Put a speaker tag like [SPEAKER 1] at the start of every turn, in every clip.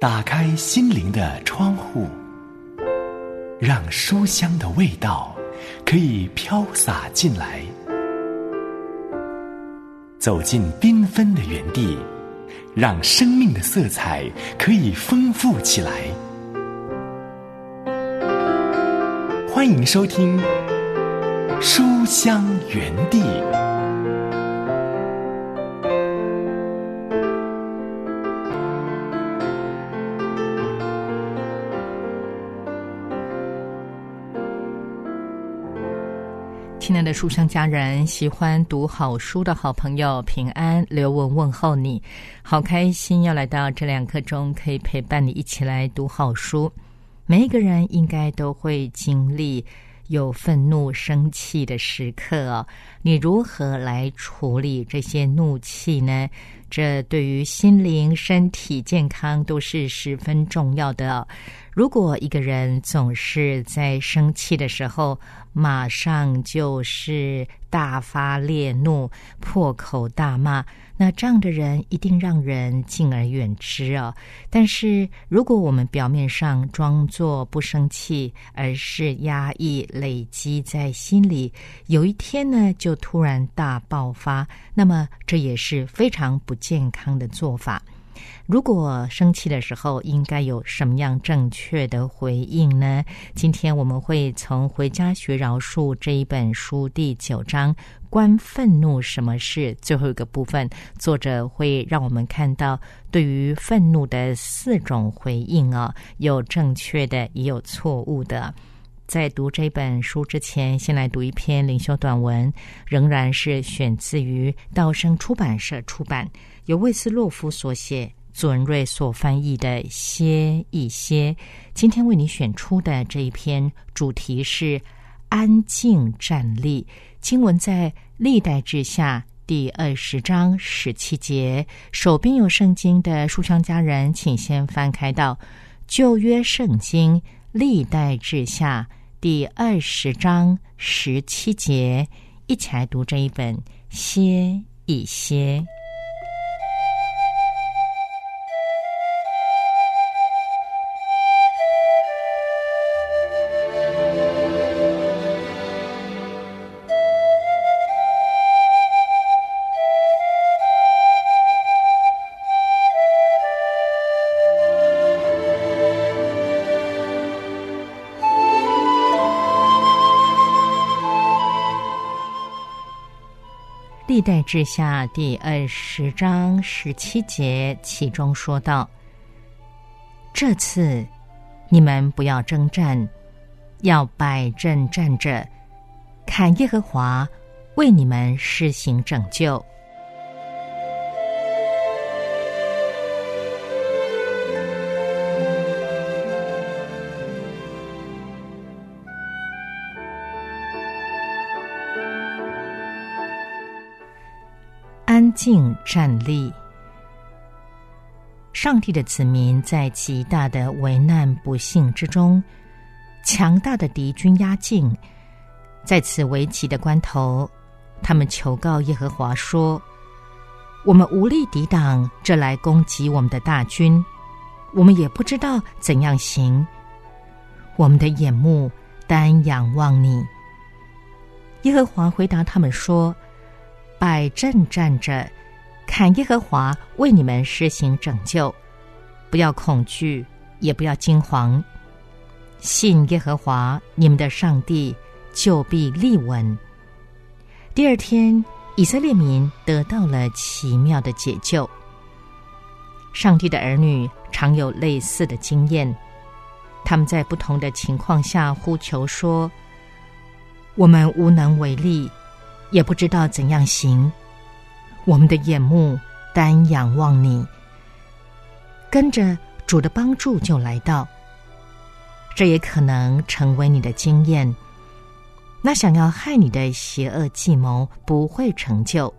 [SPEAKER 1] 打开心灵的窗户，让书香的味道可以飘洒进来；走进缤纷的园地，让生命的色彩可以丰富起来。欢迎收听《书香园地》。
[SPEAKER 2] 亲爱的书香家人，喜欢读好书的好朋友，平安刘文问候你，好开心要来到这两刻钟，可以陪伴你一起来读好书。每一个人应该都会经历有愤怒、生气的时刻哦。你如何来处理这些怒气呢？这对于心灵、身体健康都是十分重要的。如果一个人总是在生气的时候，马上就是大发烈怒、破口大骂，那这样的人一定让人敬而远之哦。但是，如果我们表面上装作不生气，而是压抑、累积在心里，有一天呢，就突然大爆发，那么这也是非常不健康的做法。如果生气的时候应该有什么样正确的回应呢？今天我们会从《回家学饶恕》这一本书第九章“关愤怒什么事”最后一个部分，作者会让我们看到对于愤怒的四种回应啊，有正确的，也有错误的。在读这本书之前，先来读一篇领袖短文，仍然是选自于道生出版社出版，由魏斯洛夫所写。左文瑞所翻译的《歇一歇》，今天为你选出的这一篇主题是“安静站立”。经文在《历代志下》第二十章十七节。手边有圣经的书香家人，请先翻开到《旧约圣经》《历代志下》第二十章十七节，一起来读这一本《歇一歇》。历代志下第二十章十七节，其中说道：“这次你们不要征战，要摆阵站着，看耶和华为你们施行拯救。”并站立。上帝的子民在极大的危难不幸之中，强大的敌军压境，在此危急的关头，他们求告耶和华说：“我们无力抵挡这来攻击我们的大军，我们也不知道怎样行。我们的眼目单仰望你。”耶和华回答他们说。摆阵站着，看耶和华为你们施行拯救，不要恐惧，也不要惊惶，信耶和华你们的上帝，就必立稳。第二天，以色列民得到了奇妙的解救。上帝的儿女常有类似的经验，他们在不同的情况下呼求说：“我们无能为力。”也不知道怎样行，我们的眼目单仰望你，跟着主的帮助就来到。这也可能成为你的经验。那想要害你的邪恶计谋不会成就。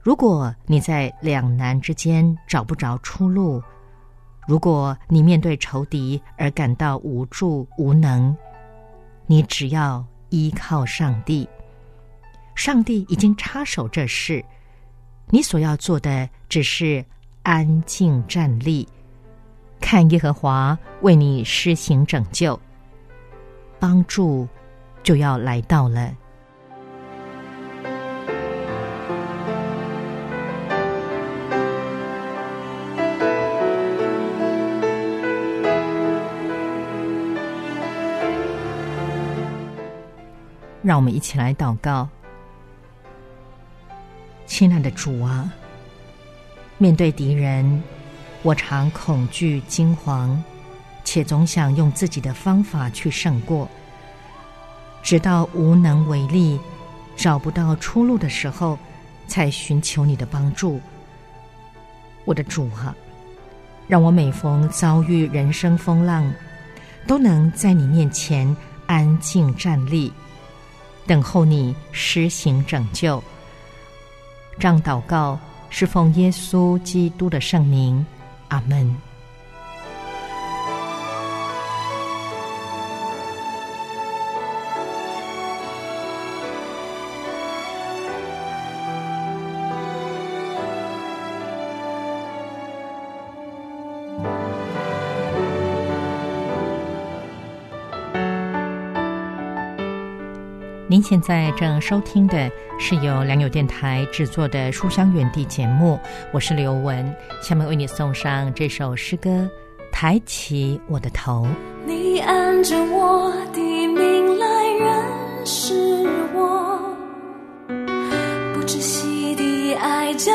[SPEAKER 2] 如果你在两难之间找不着出路，如果你面对仇敌而感到无助无能，你只要依靠上帝。上帝已经插手这事，你所要做的只是安静站立，看耶和华为你施行拯救，帮助就要来到了。让我们一起来祷告，亲爱的主啊，面对敌人。我常恐惧惊惶，且总想用自己的方法去胜过，直到无能为力、找不到出路的时候，才寻求你的帮助。我的主啊，让我每逢遭遇人生风浪，都能在你面前安静站立，等候你施行拯救。让祷告是奉耶稣基督的圣名。阿门。现在正收听的是由良友电台制作的《书香园地》节目，我是刘雯，下面为你送上这首诗歌《抬起我的头》。
[SPEAKER 3] 你按着我的命来认识我，不知惜的爱将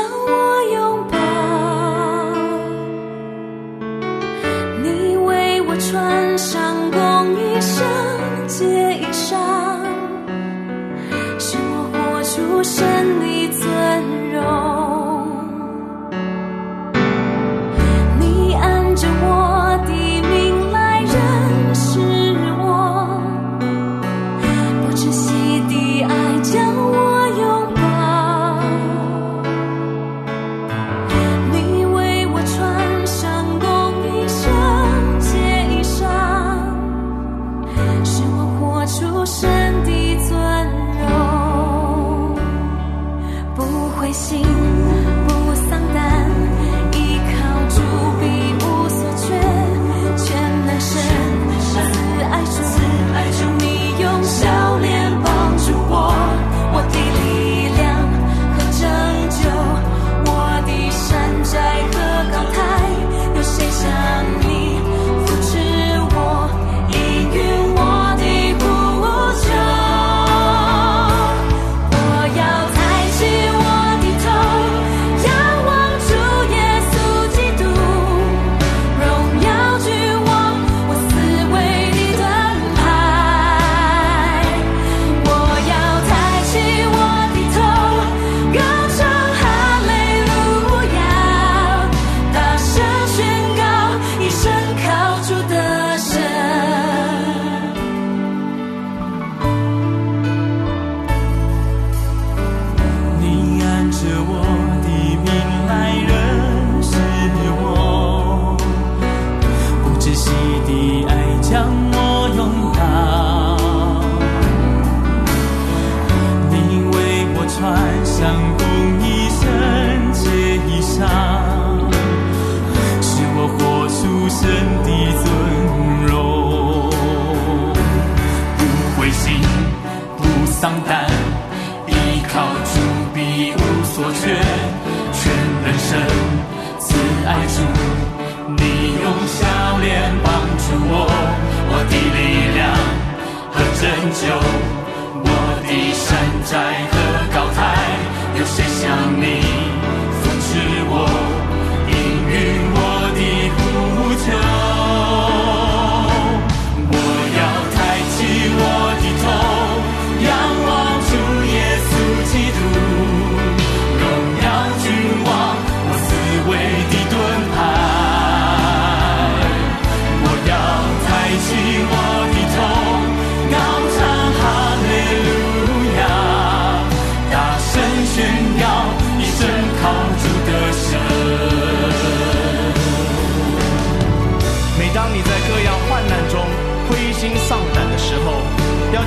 [SPEAKER 3] 活出神的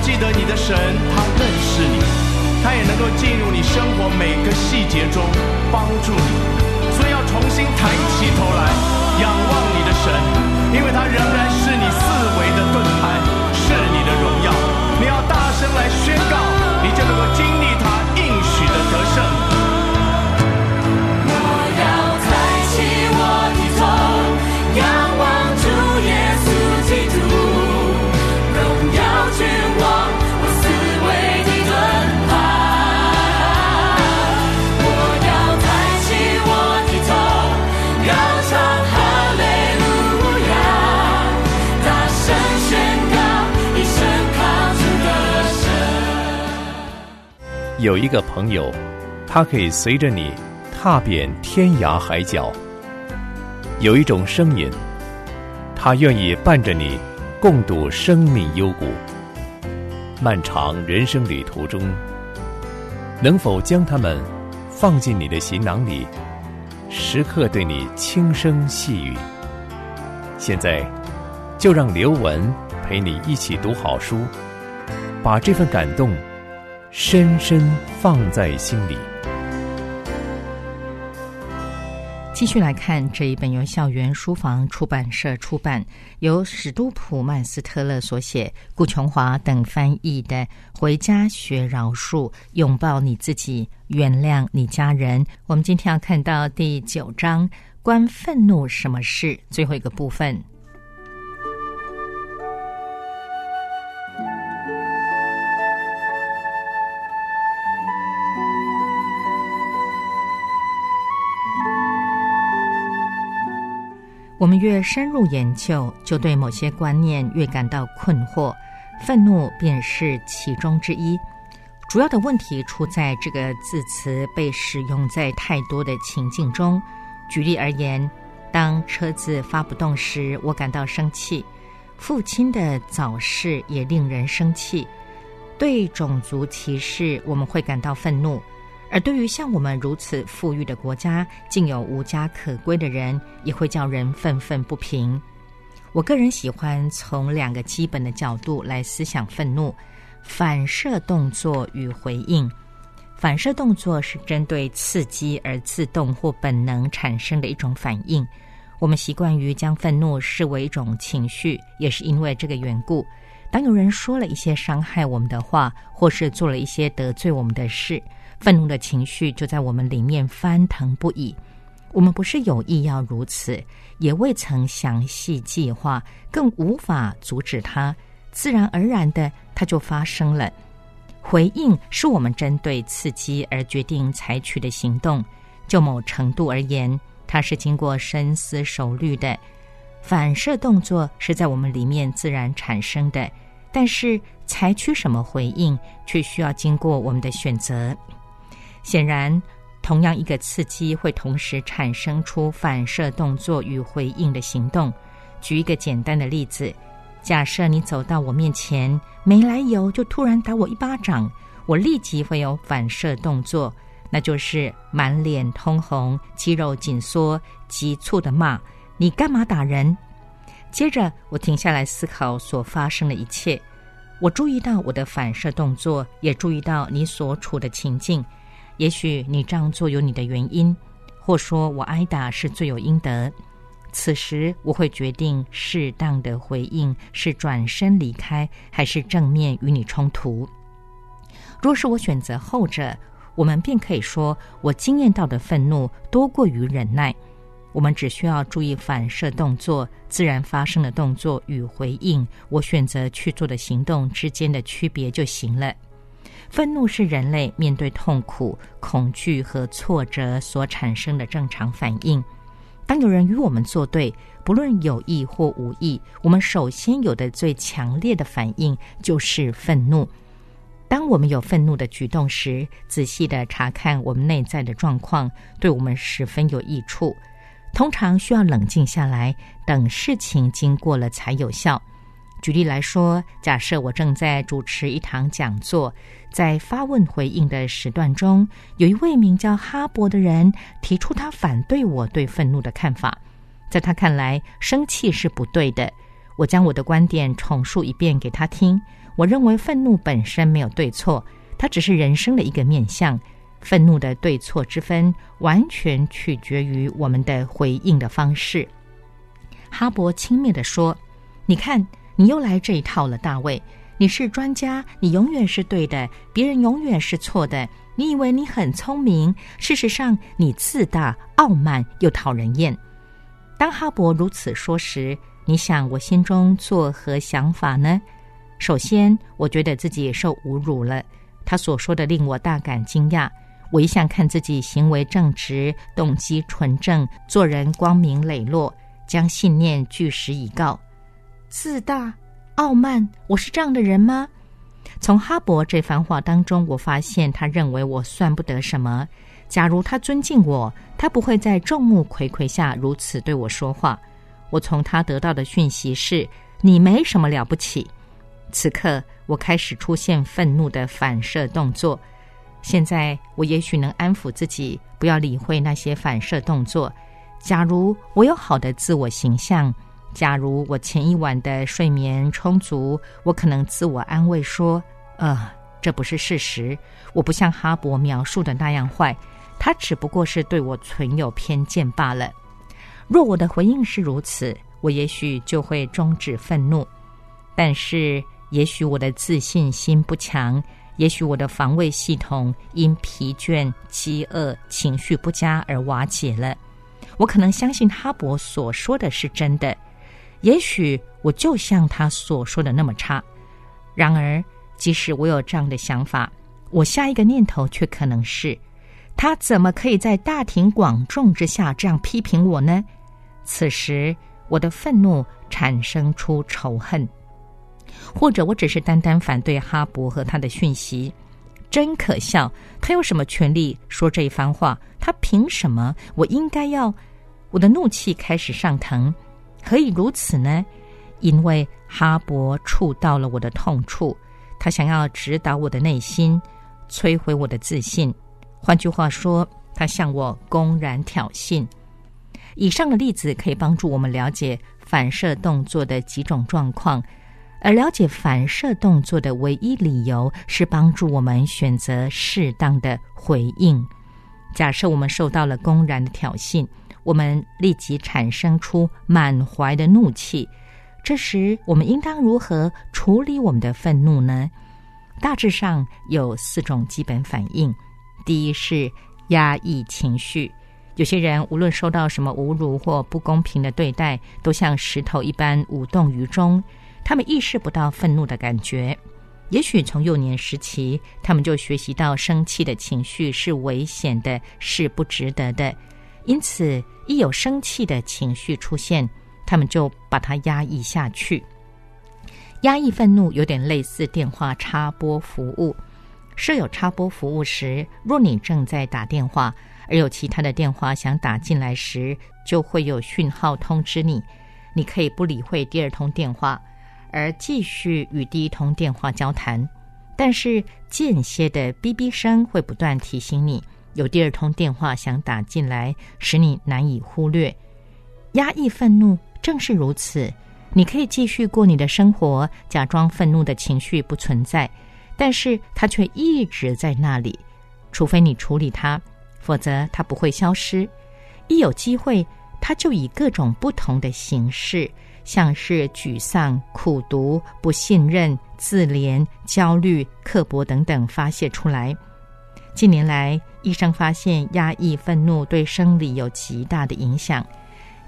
[SPEAKER 4] 记得你的神他认识你。他也能够进入你生活每个细节中帮助你。所以要重新抬起头来仰望你的神因为他仍然是你四维的盾牌。
[SPEAKER 5] 有一个朋友，他可以随着你踏遍天涯海角；有一种声音，他愿意伴着你共度生命幽谷。漫长人生旅途中，能否将他们放进你的行囊里，时刻对你轻声细语？现在，就让刘文陪你一起读好书，把这份感动深深放在心里。
[SPEAKER 2] 继续来看这一本由校园书房出版社出版、由史都普曼斯特勒所写、顾琼华等翻译的《回家学饶恕，拥抱你自己，原谅你家人》。我们今天要看到第九章“关愤怒什么事”最后一个部分。我们越深入研究，就对某些观念越感到困惑，愤怒便是其中之一。主要的问题出在这个字词被使用在太多的情境中。举例而言，当车子发不动时，我感到生气；父亲的早逝也令人生气；对种族歧视，我们会感到愤怒。而对于像我们如此富裕的国家，竟有无家可归的人，也会叫人愤愤不平。我个人喜欢从两个基本的角度来思想愤怒：反射动作与回应。反射动作是针对刺激而自动或本能产生的一种反应。我们习惯于将愤怒视为一种情绪，也是因为这个缘故。当有人说了一些伤害我们的话，或是做了一些得罪我们的事，愤怒的情绪就在我们里面翻腾不已。我们不是有意要如此，也未曾详细计划，更无法阻止它。自然而然的，它就发生了。回应是我们针对刺激而决定采取的行动。就某程度而言，它是经过深思熟虑的。反射动作是在我们里面自然产生的，但是采取什么回应，却需要经过我们的选择。显然，同样一个刺激会同时产生出反射动作与回应的行动。举一个简单的例子：假设你走到我面前，没来由就突然打我一巴掌，我立即会有反射动作，那就是满脸通红、肌肉紧缩、急促的骂你干嘛打人。接着，我停下来思考所发生的一切。我注意到我的反射动作，也注意到你所处的情境。也许你这样做有你的原因，或说我挨打是罪有应得。此时我会决定适当的回应是转身离开，还是正面与你冲突。若是我选择后者，我们便可以说我经验到的愤怒多过于忍耐。我们只需要注意反射动作自然发生的动作与回应我选择去做的行动之间的区别就行了。愤怒是人类面对痛苦、恐惧和挫折所产生的正常反应。当有人与我们作对，不论有意或无意，我们首先有的最强烈的反应就是愤怒。当我们有愤怒的举动时，仔细的查看我们内在的状况，对我们十分有益处。通常需要冷静下来，等事情经过了才有效。举例来说，假设我正在主持一堂讲座，在发问回应的时段中，有一位名叫哈勃的人提出他反对我对愤怒的看法。在他看来，生气是不对的。我将我的观点重述一遍给他听。我认为愤怒本身没有对错，它只是人生的一个面相。愤怒的对错之分，完全取决于我们的回应的方式。哈勃轻蔑地说：“你看。”你又来这一套了，大卫。你是专家，你永远是对的，别人永远是错的。你以为你很聪明，事实上你自大、傲慢又讨人厌。当哈勃如此说时，你想我心中作何想法呢？首先，我觉得自己受侮辱了。他所说的令我大感惊讶。我一向看自己行为正直，动机纯正，做人光明磊落，将信念据实以告。自大、傲慢，我是这样的人吗？从哈勃这番话当中，我发现他认为我算不得什么。假如他尊敬我，他不会在众目睽睽下如此对我说话。我从他得到的讯息是：你没什么了不起。此刻，我开始出现愤怒的反射动作。现在，我也许能安抚自己，不要理会那些反射动作。假如我有好的自我形象，假如我前一晚的睡眠充足，我可能自我安慰说：“呃，这不是事实。我不像哈勃描述的那样坏，他只不过是对我存有偏见罢了。”若我的回应是如此，我也许就会终止愤怒。但是，也许我的自信心不强，也许我的防卫系统因疲倦、饥饿、情绪不佳而瓦解了。我可能相信哈勃所说的是真的，也许我就像他所说的那么差。然而，即使我有这样的想法，我下一个念头却可能是：他怎么可以在大庭广众之下这样批评我呢？此时，我的愤怒产生出仇恨，或者我只是单单反对哈勃和他的讯息。真可笑！他有什么权利说这一番话？他凭什么？我应该要……我的怒气开始上腾。可以如此呢？因为哈勃触到了我的痛处，他想要指导我的内心，摧毁我的自信。换句话说，他向我公然挑衅。以上的例子可以帮助我们了解反射动作的几种状况。而了解反射动作的唯一理由是帮助我们选择适当的回应。假设我们受到了公然的挑衅，我们立即产生出满怀的怒气。这时，我们应当如何处理我们的愤怒呢？大致上有四种基本反应。第一是压抑情绪。有些人无论受到什么侮辱或不公平的对待，都像石头一般无动于衷。他们意识不到愤怒的感觉，也许从幼年时期，他们就学习到生气的情绪是危险的，是不值得的。因此，一有生气的情绪出现，他们就把它压抑下去。压抑愤怒有点类似电话插播服务。设有插播服务时，若你正在打电话，而有其他的电话想打进来时，就会有讯号通知你。你可以不理会第二通电话。而继续与第一通电话交谈，但是间歇的哔哔声会不断提醒你有第二通电话想打进来，使你难以忽略。压抑愤怒正是如此，你可以继续过你的生活，假装愤怒的情绪不存在，但是它却一直在那里，除非你处理它，否则它不会消失。一有机会，它就以各种不同的形式。像是沮丧、苦读、不信任、自怜、焦虑、刻薄等等发泄出来。近年来，医生发现压抑愤怒对生理有极大的影响。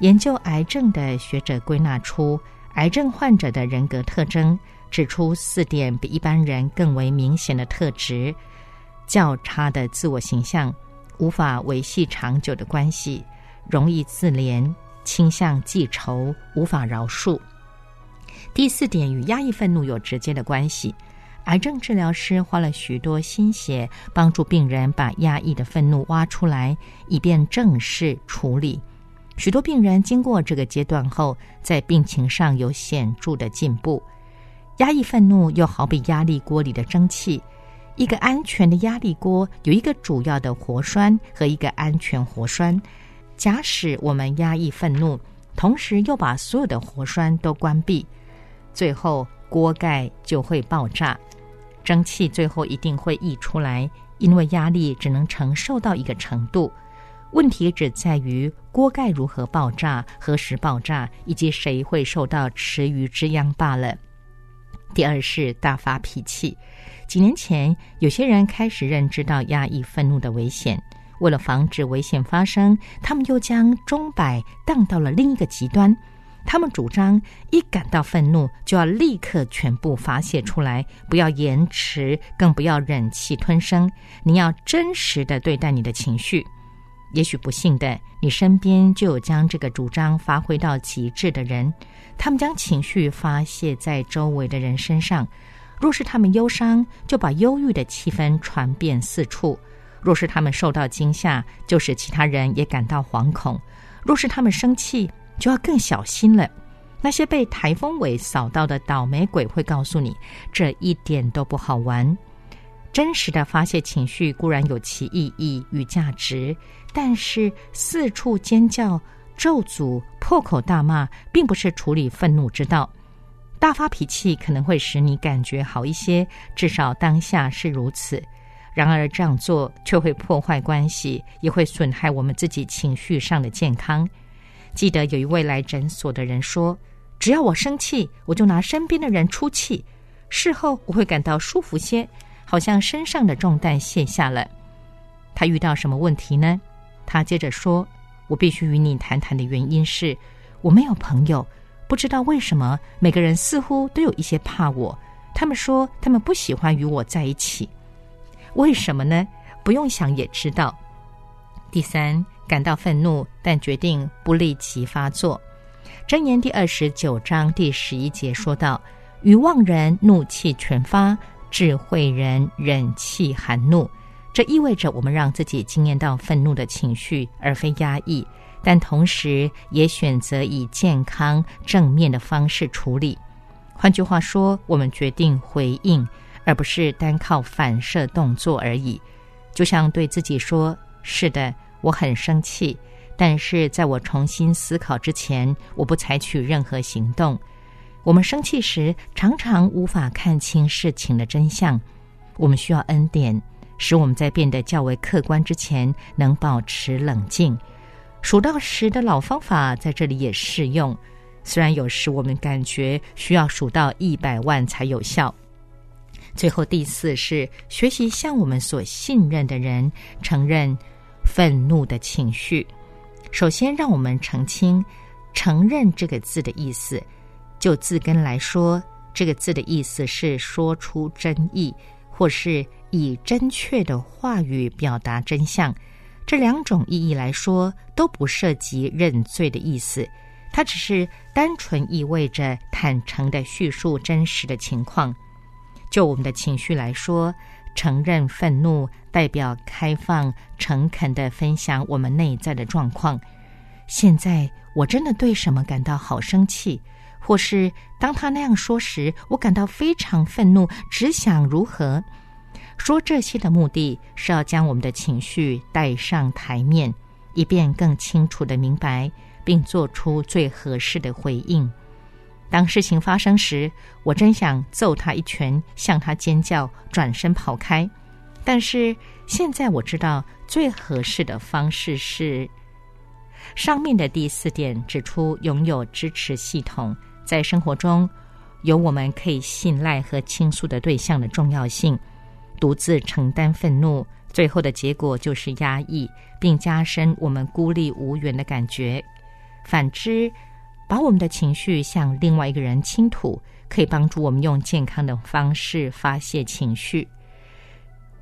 [SPEAKER 2] 研究癌症的学者归纳出癌症患者的人格特征，指出四点比一般人更为明显的特质：较差的自我形象，无法维系长久的关系，容易自怜。倾向记仇，无法饶恕。第四点与压抑愤怒有直接的关系。癌症治疗师花了许多心血，帮助病人把压抑的愤怒挖出来，以便正式处理。许多病人经过这个阶段后，在病情上有显著的进步。压抑愤怒又好比压力锅里的蒸汽，一个安全的压力锅有一个主要的活栓和一个安全活栓。假使我们压抑愤怒，同时又把所有的活栓都关闭，最后锅盖就会爆炸，蒸汽最后一定会溢出来。因为压力只能承受到一个程度，问题只在于锅盖如何爆炸、何时爆炸，以及谁会受到池鱼之殃罢了。第二是大发脾气。几年前，有些人开始认知到压抑愤怒的危险。为了防止危险发生，他们又将钟摆荡到了另一个极端。他们主张，一感到愤怒就要立刻全部发泄出来，不要延迟，更不要忍气吞声。你要真实的对待你的情绪。也许不幸的，你身边就有将这个主张发挥到极致的人。他们将情绪发泄在周围的人身上，若是他们忧伤，就把忧郁的气氛传遍四处；若是他们受到惊吓，就使其他人也感到惶恐；若是他们生气，就要更小心了。那些被台风尾扫到的倒霉鬼会告诉你，这一点都不好玩。真实的发泄情绪固然有其意义与价值，但是四处尖叫、咒诅、破口大骂，并不是处理愤怒之道。大发脾气可能会使你感觉好一些，至少当下是如此。然而这样做却会破坏关系，也会损害我们自己情绪上的健康。记得有一位来诊所的人说：“只要我生气，我就拿身边的人出气，事后我会感到舒服些，好像身上的重担卸下了。”他遇到什么问题呢？他接着说：“我必须与你谈谈的原因是，我没有朋友。”不知道为什么，每个人似乎都有一些怕我。他们说他们不喜欢与我在一起，为什么呢？不用想也知道。第三，感到愤怒，但决定不立即发作。箴言第二十九章第十一节说道：“愚妄人怒气全发，智慧人忍气含怒。”这意味着我们让自己经验到愤怒的情绪，而非压抑。但同时也选择以健康正面的方式处理。换句话说，我们决定回应，而不是单靠反射动作而已。就像对自己说：“是的，我很生气，但是在我重新思考之前，我不采取任何行动。”我们生气时，常常无法看清事情的真相。我们需要恩典，使我们在变得较为客观之前，能保持冷静。数到十的老方法在这里也适用，虽然有时我们感觉需要数到一百万才有效。最后第四是学习向我们所信任的人承认愤怒的情绪。首先，让我们澄清“承认”这个字的意思。就字根来说，这个字的意思是说出真意，或是以正确的话语表达真相。这两种意义来说，都不涉及认罪的意思，它只是单纯意味着坦诚的叙述真实的情况。就我们的情绪来说，承认愤怒代表开放、诚恳的分享我们内在的状况。现在我真的对什么感到好生气，或是当他那样说时，我感到非常愤怒，只想如何。说这些的目的是要将我们的情绪带上台面，以便更清楚的明白，并做出最合适的回应。当事情发生时，我真想揍他一拳，向他尖叫，转身跑开。但是现在我知道最合适的方式是，上面的第四点指出，拥有支持系统，在生活中有我们可以信赖和倾诉的对象的重要性。独自承担愤怒，最后的结果就是压抑，并加深我们孤立无援的感觉。反之，把我们的情绪向另外一个人倾吐，可以帮助我们用健康的方式发泄情绪。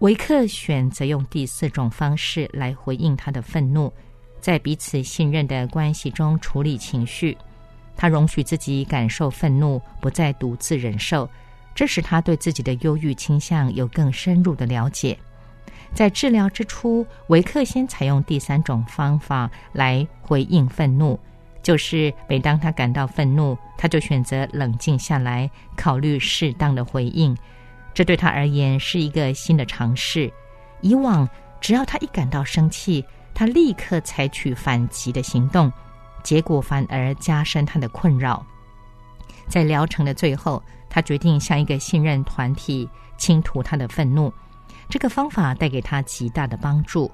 [SPEAKER 2] 维克选择用第四种方式来回应他的愤怒，在彼此信任的关系中处理情绪。他容许自己感受愤怒，不再独自忍受。这使他对自己的忧郁倾向有更深入的了解。在治疗之初，维克先采用第三种方法来回应愤怒，就是每当他感到愤怒，他就选择冷静下来，考虑适当的回应。这对他而言是一个新的尝试。以往，只要他一感到生气，他立刻采取反击的行动，结果反而加深他的困扰。在疗程的最后。他决定向一个信任团体倾吐他的愤怒，这个方法带给他极大的帮助。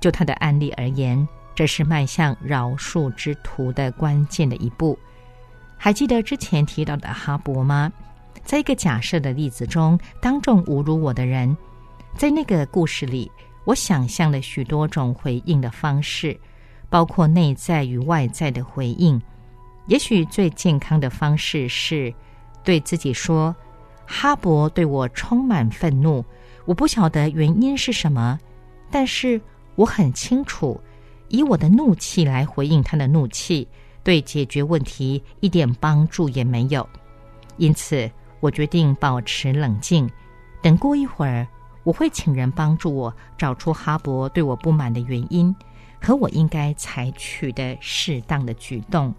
[SPEAKER 2] 就他的案例而言，这是迈向饶恕之途的关键的一步。还记得之前提到的哈勃吗？在一个假设的例子中，当众侮辱我的人，在那个故事里，我想象了许多种回应的方式，包括内在与外在的回应。也许最健康的方式是。对自己说：“哈勃对我充满愤怒，我不晓得原因是什么，但是我很清楚，以我的怒气来回应他的怒气，对解决问题一点帮助也没有。因此，我决定保持冷静。等过一会儿，我会请人帮助我找出哈勃对我不满的原因，和我应该采取的适当的举动。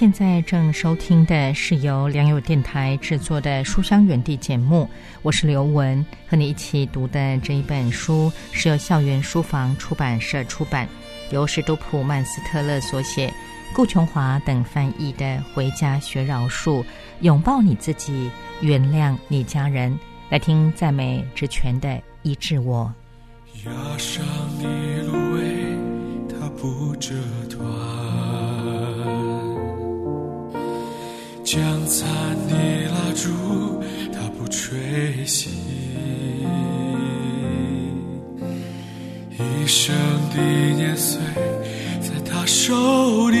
[SPEAKER 2] 现在正收听的是由良友电台制作的《书香园地》节目，我是刘雯，和你一起读的这一本书是由校园书房出版社出版，由史都普曼斯特勒所写，顾琼华等翻译的《回家学饶恕》，拥抱你自己，原谅你家人。来听赞美之泉的医治我。
[SPEAKER 6] 压上你芦将残的蜡烛，它不吹熄。一生的年岁，在他手里，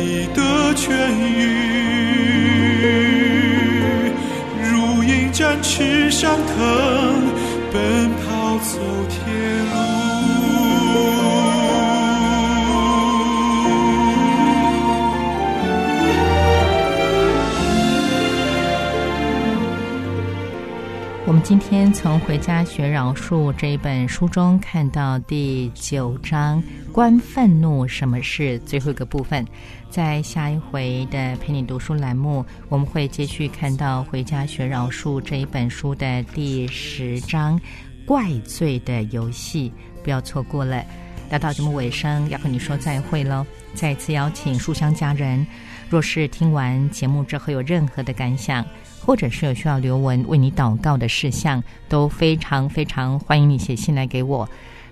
[SPEAKER 6] 你的痊愈。如鹰展翅上腾，奔跑走天路。
[SPEAKER 2] 我们今天从《回家学饶恕》这一本书中看到第九章“关愤怒什么事”最后一个部分，在下一回的陪你读书栏目，我们会继续看到《回家学饶恕》这一本书的第十章“怪罪的游戏”，不要错过了。来到节目尾声，要和你说再会喽！再次邀请书香家人，若是听完节目之后有任何的感想，或者是有需要刘文为你祷告的事项，都非常非常欢迎你写信来给我。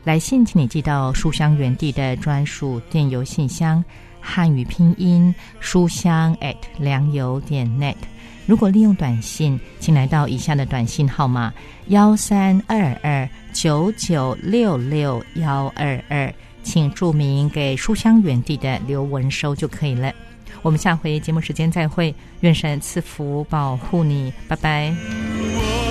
[SPEAKER 2] 来信请你寄到书香园地的专属电邮信箱，汉语拼音书香 at 良友点 net。如果利用短信，请来到以下的短信号码：幺三二二九九六六幺二二，请注明给书香园地的刘文收就可以了。我们下回节目时间再会，愿神赐福保护你，拜拜。